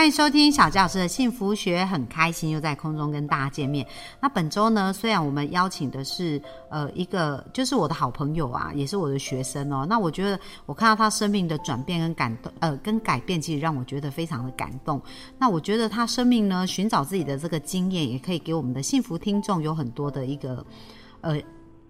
欢迎收听小教师的幸福学，很开心又在空中跟大家见面。那本周呢，虽然我们邀请的是呃一个就是我的好朋友啊，也是我的学生哦。那我觉得我看到他生命的转变跟感动，呃，跟改变，其实让我觉得非常的感动。那我觉得他生命呢，寻找自己的这个经验，也可以给我们的幸福听众有很多的一个呃。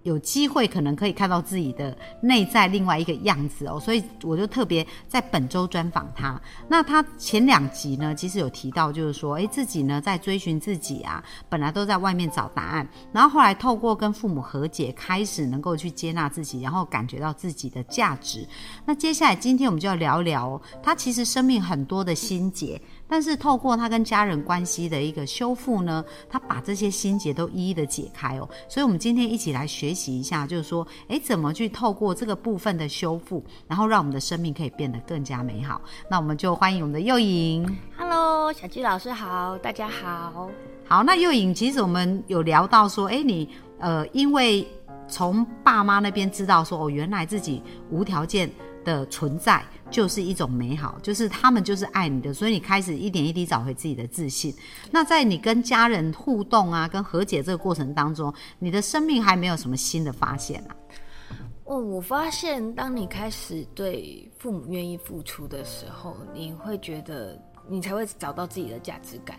有机会可能可以看到自己的内在另外一个样子哦，所以我就特别在本周专访他。那他前两集呢，其实有提到，就是说，诶，自己呢在追寻自己啊，本来都在外面找答案，然后后来透过跟父母和解，开始能够去接纳自己，然后感觉到自己的价值。那接下来今天我们就要聊聊他其实生命很多的心结。但是透过他跟家人关系的一个修复呢，他把这些心结都一一的解开哦。所以，我们今天一起来学习一下，就是说，诶，怎么去透过这个部分的修复，然后让我们的生命可以变得更加美好。那我们就欢迎我们的幼颖。Hello，小鸡老师好，大家好。好，那幼颖，其实我们有聊到说，哎，你呃，因为从爸妈那边知道说，哦，原来自己无条件。的存在就是一种美好，就是他们就是爱你的，所以你开始一点一滴找回自己的自信。那在你跟家人互动啊，跟和解这个过程当中，你的生命还没有什么新的发现啊？哦，我发现当你开始对父母愿意付出的时候，你会觉得你才会找到自己的价值感。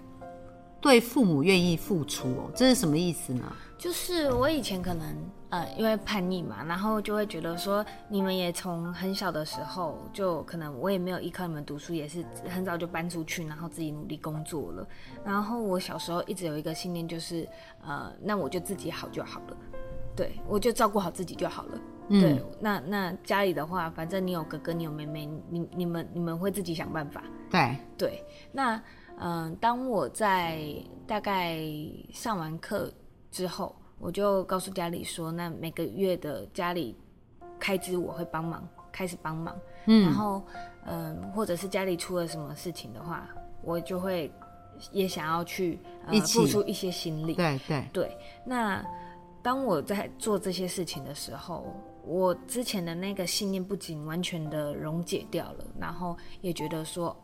对父母愿意付出哦，这是什么意思呢？就是我以前可能呃，因为叛逆嘛，然后就会觉得说，你们也从很小的时候就可能我也没有依靠你们读书，也是很早就搬出去，然后自己努力工作了。然后我小时候一直有一个信念，就是呃，那我就自己好就好了，对我就照顾好自己就好了。对，那那家里的话，反正你有哥哥，你有妹妹，你你们你们会自己想办法。对对，那。嗯，当我在大概上完课之后，我就告诉家里说，那每个月的家里开支我会帮忙，开始帮忙。嗯，然后嗯，或者是家里出了什么事情的话，我就会也想要去呃付出一些心力。对对对。那当我在做这些事情的时候，我之前的那个信念不仅完全的溶解掉了，然后也觉得说。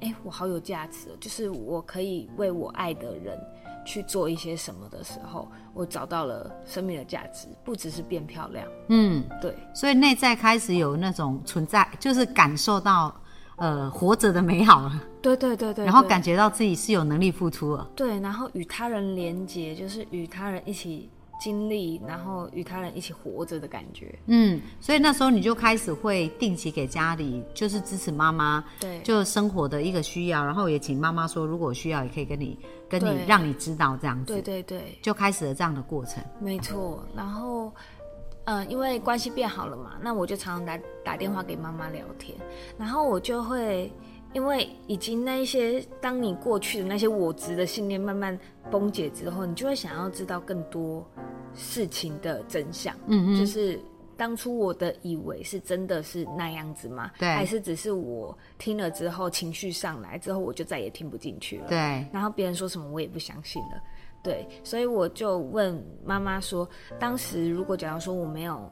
哎，我好有价值，就是我可以为我爱的人去做一些什么的时候，我找到了生命的价值，不只是变漂亮。嗯，对，所以内在开始有那种存在，就是感受到呃活着的美好了。对对对对，然后感觉到自己是有能力付出了。对，然后与他人连接，就是与他人一起。经历，然后与他人一起活着的感觉。嗯，所以那时候你就开始会定期给家里，就是支持妈妈，对，就生活的一个需要，然后也请妈妈说，如果需要也可以跟你，跟你让你知道这样子。对对对，就开始了这样的过程。没错，然后，嗯，因为关系变好了嘛，那我就常常打打电话给妈妈聊天，然后我就会。因为已经那一些，当你过去的那些我执的信念慢慢崩解之后，你就会想要知道更多事情的真相。嗯嗯，就是当初我的以为是真的是那样子吗？对，还是只是我听了之后情绪上来之后，我就再也听不进去了。对，然后别人说什么我也不相信了。对，所以我就问妈妈说，当时如果假如说我没有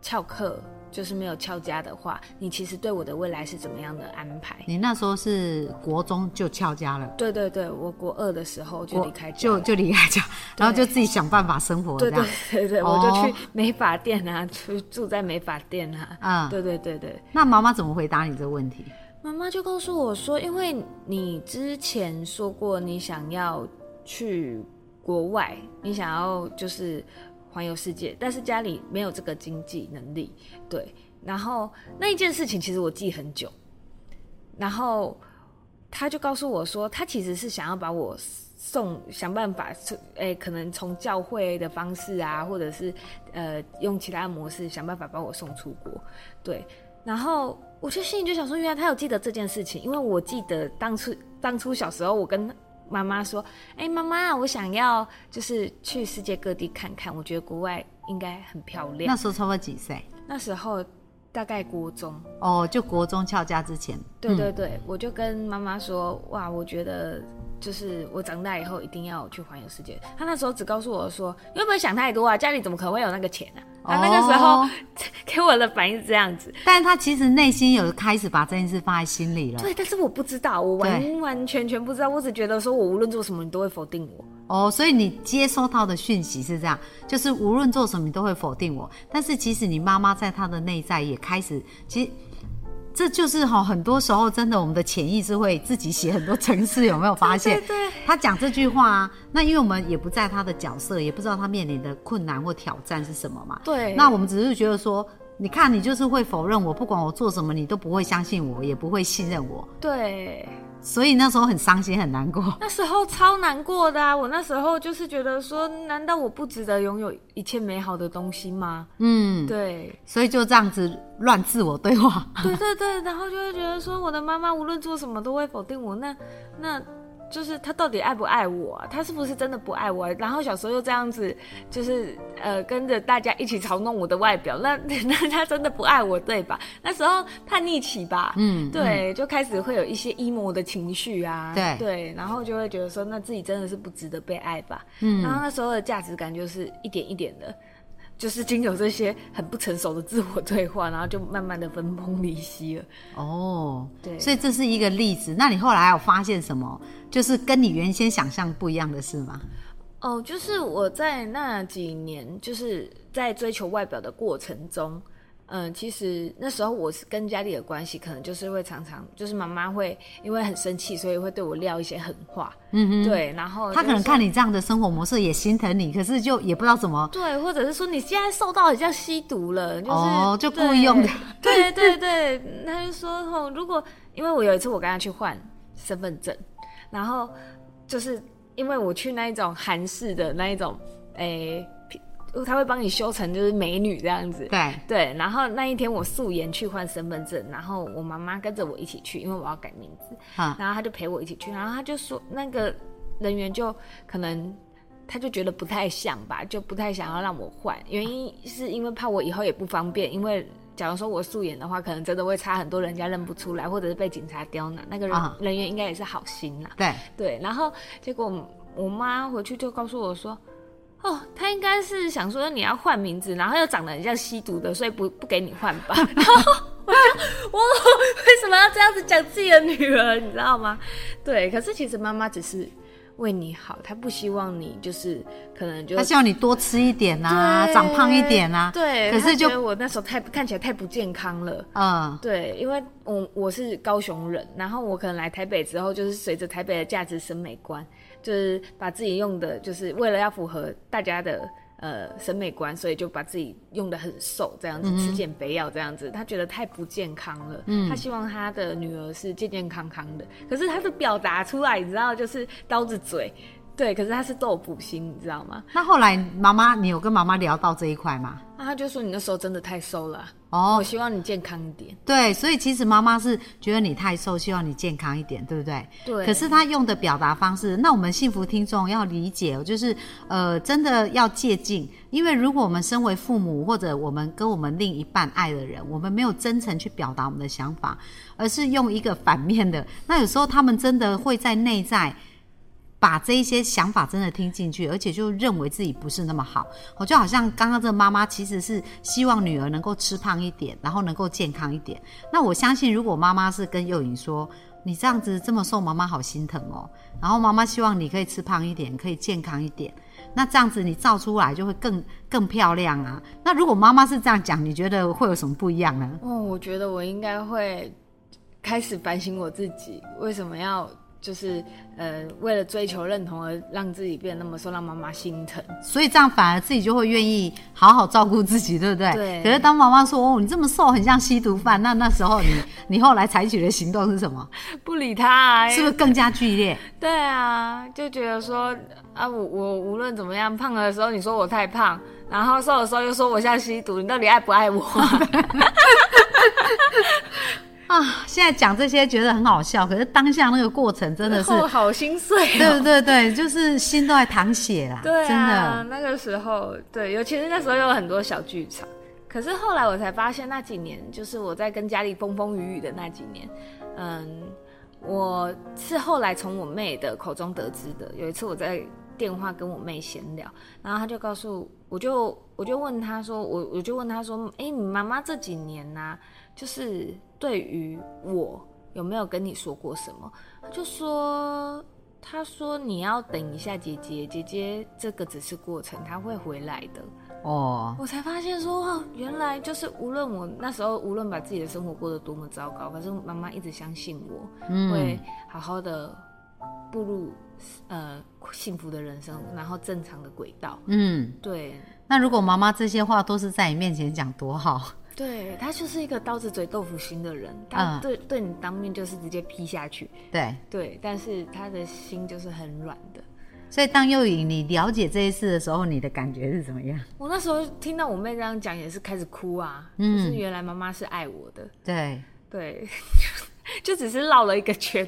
翘课。就是没有翘家的话，你其实对我的未来是怎么样的安排？你那时候是国中就翘家了？对对对，我国二的时候就离开，就就离开家，然后就自己想办法生活。对对对对，我就去美发店啊，去住在美发店啊。嗯，对对对对。那妈妈怎么回答你这个问题？妈妈就告诉我说，因为你之前说过你想要去国外，你想要就是。环游世界，但是家里没有这个经济能力，对。然后那一件事情其实我记很久，然后他就告诉我说，他其实是想要把我送，想办法，诶，可能从教会的方式啊，或者是呃用其他模式想办法把我送出国，对。然后我就心里就想说，原来他有记得这件事情，因为我记得当初当初小时候我跟。妈妈说：“哎，妈妈，我想要就是去世界各地看看，我觉得国外应该很漂亮。”那时候差不多几岁？那时候大概国中，哦，就国中翘家之前，对对对，我就跟妈妈说，哇，我觉得就是我长大以后一定要去环游世界。她那时候只告诉我说，你会不会想太多啊？家里怎么可能会有那个钱啊？她那个时候我的反应是这样子。但是他其实内心有开始把这件事放在心里了。对，但是我不知道，我完完全全不知道，我只觉得说我无论做什么，你都会否定我。哦，所以你接收到的讯息是这样，就是无论做什么你都会否定我。但是其实你妈妈在她的内在也开始，其实这就是哈、很多时候真的我们的潜意识会自己写很多程式，有没有发现？对对他讲这句话啊，那因为我们也不在他的角色，也不知道他面临的困难或挑战是什么嘛。对，那我们只是觉得说，你看你就是会否认我，不管我做什么，你都不会相信我，也不会信任我，对，所以那时候很伤心很难过。那时候超难过的啊！我那时候就是觉得说，难道我不值得拥有一切美好的东西吗？嗯，对，所以就这样子乱自我对话。对对对，然后就会觉得说，我的妈妈无论做什么都会否定我，那那就是他到底爱不爱我啊？她是不是真的不爱我啊、然后小时候又这样子，就是呃跟着大家一起嘲弄我的外表，那 那他真的不爱我对吧？那时候叛逆期吧，嗯，对，就开始会有一些 emo 的情绪啊，对对，然后就会觉得说，那自己真的是不值得被爱吧，嗯然后那时候的价值感就是一点一点的。就是经由这些很不成熟的自我对话，然后就慢慢的分崩离析了。哦，对所以这是一个例子。那你后来有发现什么？就是跟你原先想象不一样的事吗？哦，就是我在那几年，就是在追求外表的过程中，嗯，其实那时候我是跟家里的关系，可能就是会常常，就是妈妈会因为很生气，所以会对我撂一些狠话，嗯哼，对，然后他可能看你这样的生活模式也心疼你，可是就也不知道怎么。对，或者是说你现在受到好像吸毒了，就是哦就故意用的对对对，他就说哦，如果因为我有一次我跟他去换身份证，然后就是因为我去那一种韩式的那一种，诶、他会帮你修成就是美女这样子，对，对，然后那一天我素颜去换身份证，然后我妈妈跟着我一起去，因为我要改名字，啊，然后他就陪我一起去，然后他就说那个人员就可能他就觉得不太像吧，就不太想要让我换，原因是因为怕我以后也不方便，因为假如说我素颜的话，可能真的会差很多，人家认不出来，或者是被警察刁难。那个人员应该也是好心啦，对，对。然后结果我妈回去就告诉我说。哦，他应该是想说你要换名字，然后又长得很像吸毒的，所以不不给你换吧。然 后我就我为什么要这样子讲自己的女儿，你知道吗？对，可是其实妈妈只是为你好，他不希望你就是可能就他希望你多吃一点啊，长胖一点啊。对，可是就我那时候太看起来太不健康了。嗯，对，因为我我是高雄人，然后我可能来台北之后，就是随着台北的价值审美观，就是把自己用的，就是为了要符合大家的呃审美观，所以就把自己用的很瘦，这样子、吃减肥药这样子，他觉得太不健康了，他希望他的女儿是健健康康的，可是他的表达出来，你知道，就是刀子嘴。对，可是他是豆腐心，你知道吗？那后来妈妈，你有跟妈妈聊到这一块吗？那他就说你那时候真的太瘦了啊、哦我，希望你健康一点。对，所以其实妈妈是觉得你太瘦，希望你健康一点，对不对？对，可是她用的表达方式，那我们幸福听众要理解哦，就是呃，真的要借镜，因为如果我们身为父母，或者我们跟我们另一半爱的人，我们没有真诚去表达我们的想法，而是用一个反面的，那有时候他们真的会在内在。把这一些想法真的听进去，而且就认为自己不是那么好，我就好像刚刚这个妈妈其实是希望女儿能够吃胖一点，然后能够健康一点。那我相信，如果妈妈是跟幼颖说：“你这样子这么瘦，妈妈好心疼哦。”然后妈妈希望你可以吃胖一点，可以健康一点。那这样子你照出来就会更更漂亮啊。那如果妈妈是这样讲，你觉得会有什么不一样呢？哦，我觉得我应该会开始反省我自己，为什么要就是呃为了追求认同而让自己变得那么瘦，让妈妈心疼。所以这样反而自己就会愿意好好照顾自己，对不对？对可是当妈妈说：“哦，你这么瘦，很像吸毒犯。”那那时候你 你后来采取的行动是什么？不理他、啊，是不是更加剧烈？对啊，就觉得说啊，我我无论怎么样，胖的时候你说我太胖，然后瘦的时候又说我像吸毒，你到底爱不爱我、啊？啊，现在讲这些觉得很好笑，可是当下那个过程真的是，后好心碎、对哦。对对，就是心都在淌血啦，对真啊，的。那个时候对，尤其是那时候有很多小剧场，可是后来我才发现，那几年就是我在跟家里风风雨雨的那几年，嗯，我是后来从我妹的口中得知的。有一次我在电话跟我妹闲聊，然后她就告诉我，就我就问她说，我我就问她说，哎，你妈妈这几年呢，就是对于我有没有跟你说过什么？他就说。他说：“你要等一下，姐姐，姐姐，这个只是过程，他会回来的。”哦，我才发现说，哇，原来就是无论我那时候无论把自己的生活过得多么糟糕，可是妈妈一直相信我会好好的步入呃幸福的人生，然后正常的轨道。嗯，对。那如果妈妈这些话都是在你面前讲，多好。对他就是一个刀子嘴豆腐心的人，他对对你当面就是直接劈下去。对对，但是他的心就是很软的。所以当幼影你了解这一次的时候，你的感觉是怎么样？我那时候听到我妹这样讲，也是开始哭啊。嗯，就是原来妈妈是爱我的。对对，就只是绕了一个圈。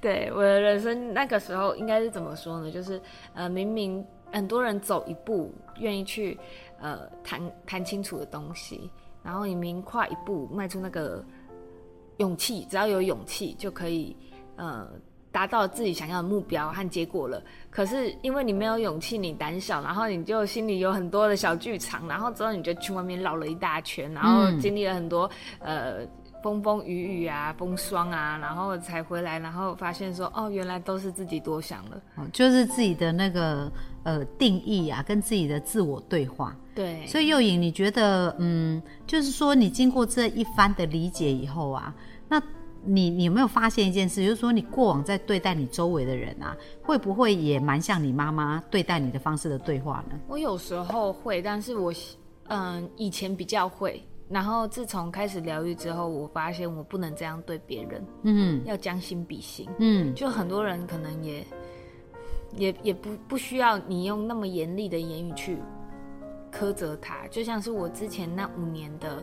对我的人生那个时候应该是怎么说呢？就是呃，明明很多人走一步愿意去呃谈谈清楚的东西。然后你明跨一步迈出那个勇气，只要有勇气就可以，呃，达到自己想要的目标和结果了。可是因为你没有勇气，你胆小，然后你就心里有很多的小剧场，然后之后你就去外面绕了一大圈，然后经历了很多呃风风雨雨啊、风霜啊，然后才回来，然后发现说哦，原来都是自己多想了，就是自己的那个呃定义啊，跟自己的自我对话。对，所以幼颖，你觉得，嗯，就是说，你经过这一番的理解以后啊，那你你有没有发现一件事，就是说，你过往在对待你周围的人啊，会不会也蛮像你妈妈对待你的方式的对话呢？我有时候会，但是我，嗯，以前比较会，然后自从开始疗愈之后，我发现我不能这样对别人，嗯，要将心比心，嗯，就很多人可能也也也不不需要你用那么严厉的言语去。苛责他，就像是我之前那五年的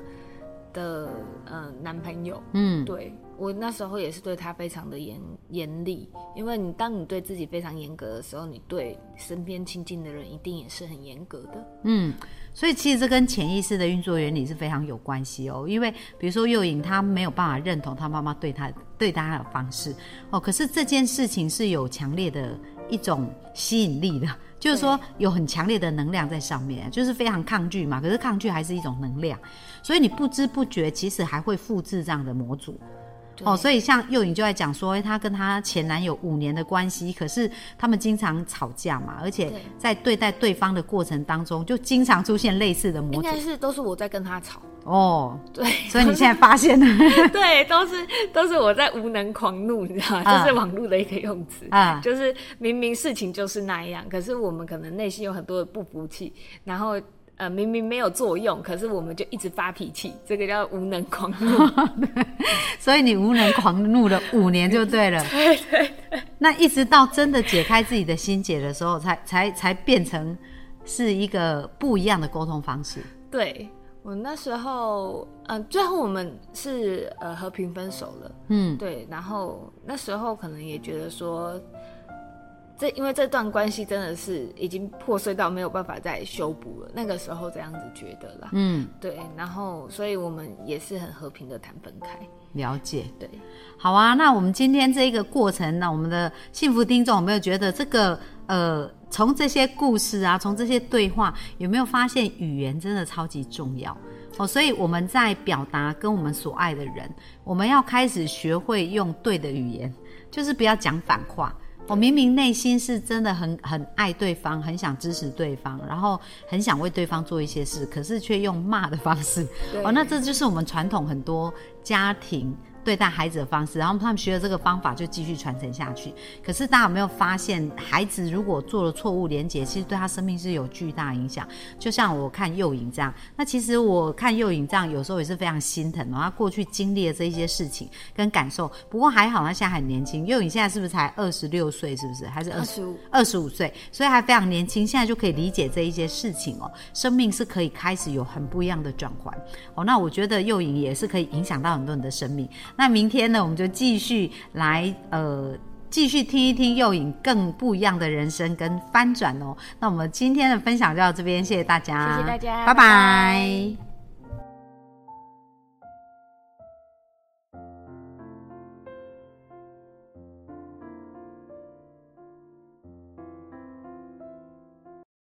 的呃男朋友，嗯，对我那时候也是对他非常的严严厉，因为你当你对自己非常严格的时候，你对身边亲近的人一定也是很严格的，嗯，所以其实这跟潜意识的运作原理是非常有关系哦，因为比如说幼颖他没有办法认同他妈妈对他对他的方式哦，可是这件事情是有强烈的一种吸引力的。就是说有很强烈的能量在上面，就是非常抗拒嘛。可是抗拒还是一种能量，所以你不知不觉其实还会复制这样的模组。哦，所以像幼颖就在讲说，她跟她前男友五年的关系，可是他们经常吵架嘛，而且在对待对方的过程当中，就经常出现类似的模组。应该是都是我在跟他吵。哦，对，所以你现在发现了，对，都是都是我在无能狂怒，你知道吗？这是网络的一个用词。啊，就是明明事情就是那样，可是我们可能内心有很多的不服气，然后呃明明没有作用，可是我们就一直发脾气，这个叫无能狂怒。所以你无能狂怒了五年就对了，对对对。那一直到真的解开自己的心结的时候，才才才变成是一个不一样的沟通方式。对。我那时候，嗯，最后我们是呃和平分手了，嗯，对，然后那时候可能也觉得说，这因为这段关系真的是已经破碎到没有办法再修补了，那个时候这样子觉得啦，嗯，对，然后所以我们也是很和平的谈分开。了解，对，好啊。那我们今天这一个过程，那我们的幸福听众有没有觉得这个呃，从这些故事啊，从这些对话，有没有发现语言真的超级重要哦？所以我们在表达跟我们所爱的人，我们要开始学会用对的语言，就是不要讲反话。我明明内心是真的很很爱对方，很想支持对方，然后很想为对方做一些事，可是却用骂的方式。哦，那这就是我们传统很多家庭。对待孩子的方式，然后他们学了这个方法就继续传承下去。可是大家有没有发现，孩子如果做了错误连结，其实对他生命是有巨大影响。就像我看幼影这样，那其实我看幼影这样，有时候也是非常心疼哦。他过去经历的这一些事情跟感受，不过还好他现在很年轻。幼影现在是不是才二十六岁？是不是？还是二十五？二十五岁，所以还非常年轻，现在就可以理解这一些事情哦。生命是可以开始有很不一样的转换哦。那我觉得幼影也是可以影响到很多人的生命。那明天呢，我们就继续来呃，继续听一听幼影更不一样的人生跟翻转哦。那我们今天的分享就到这边，谢谢大家，谢谢大家，拜拜。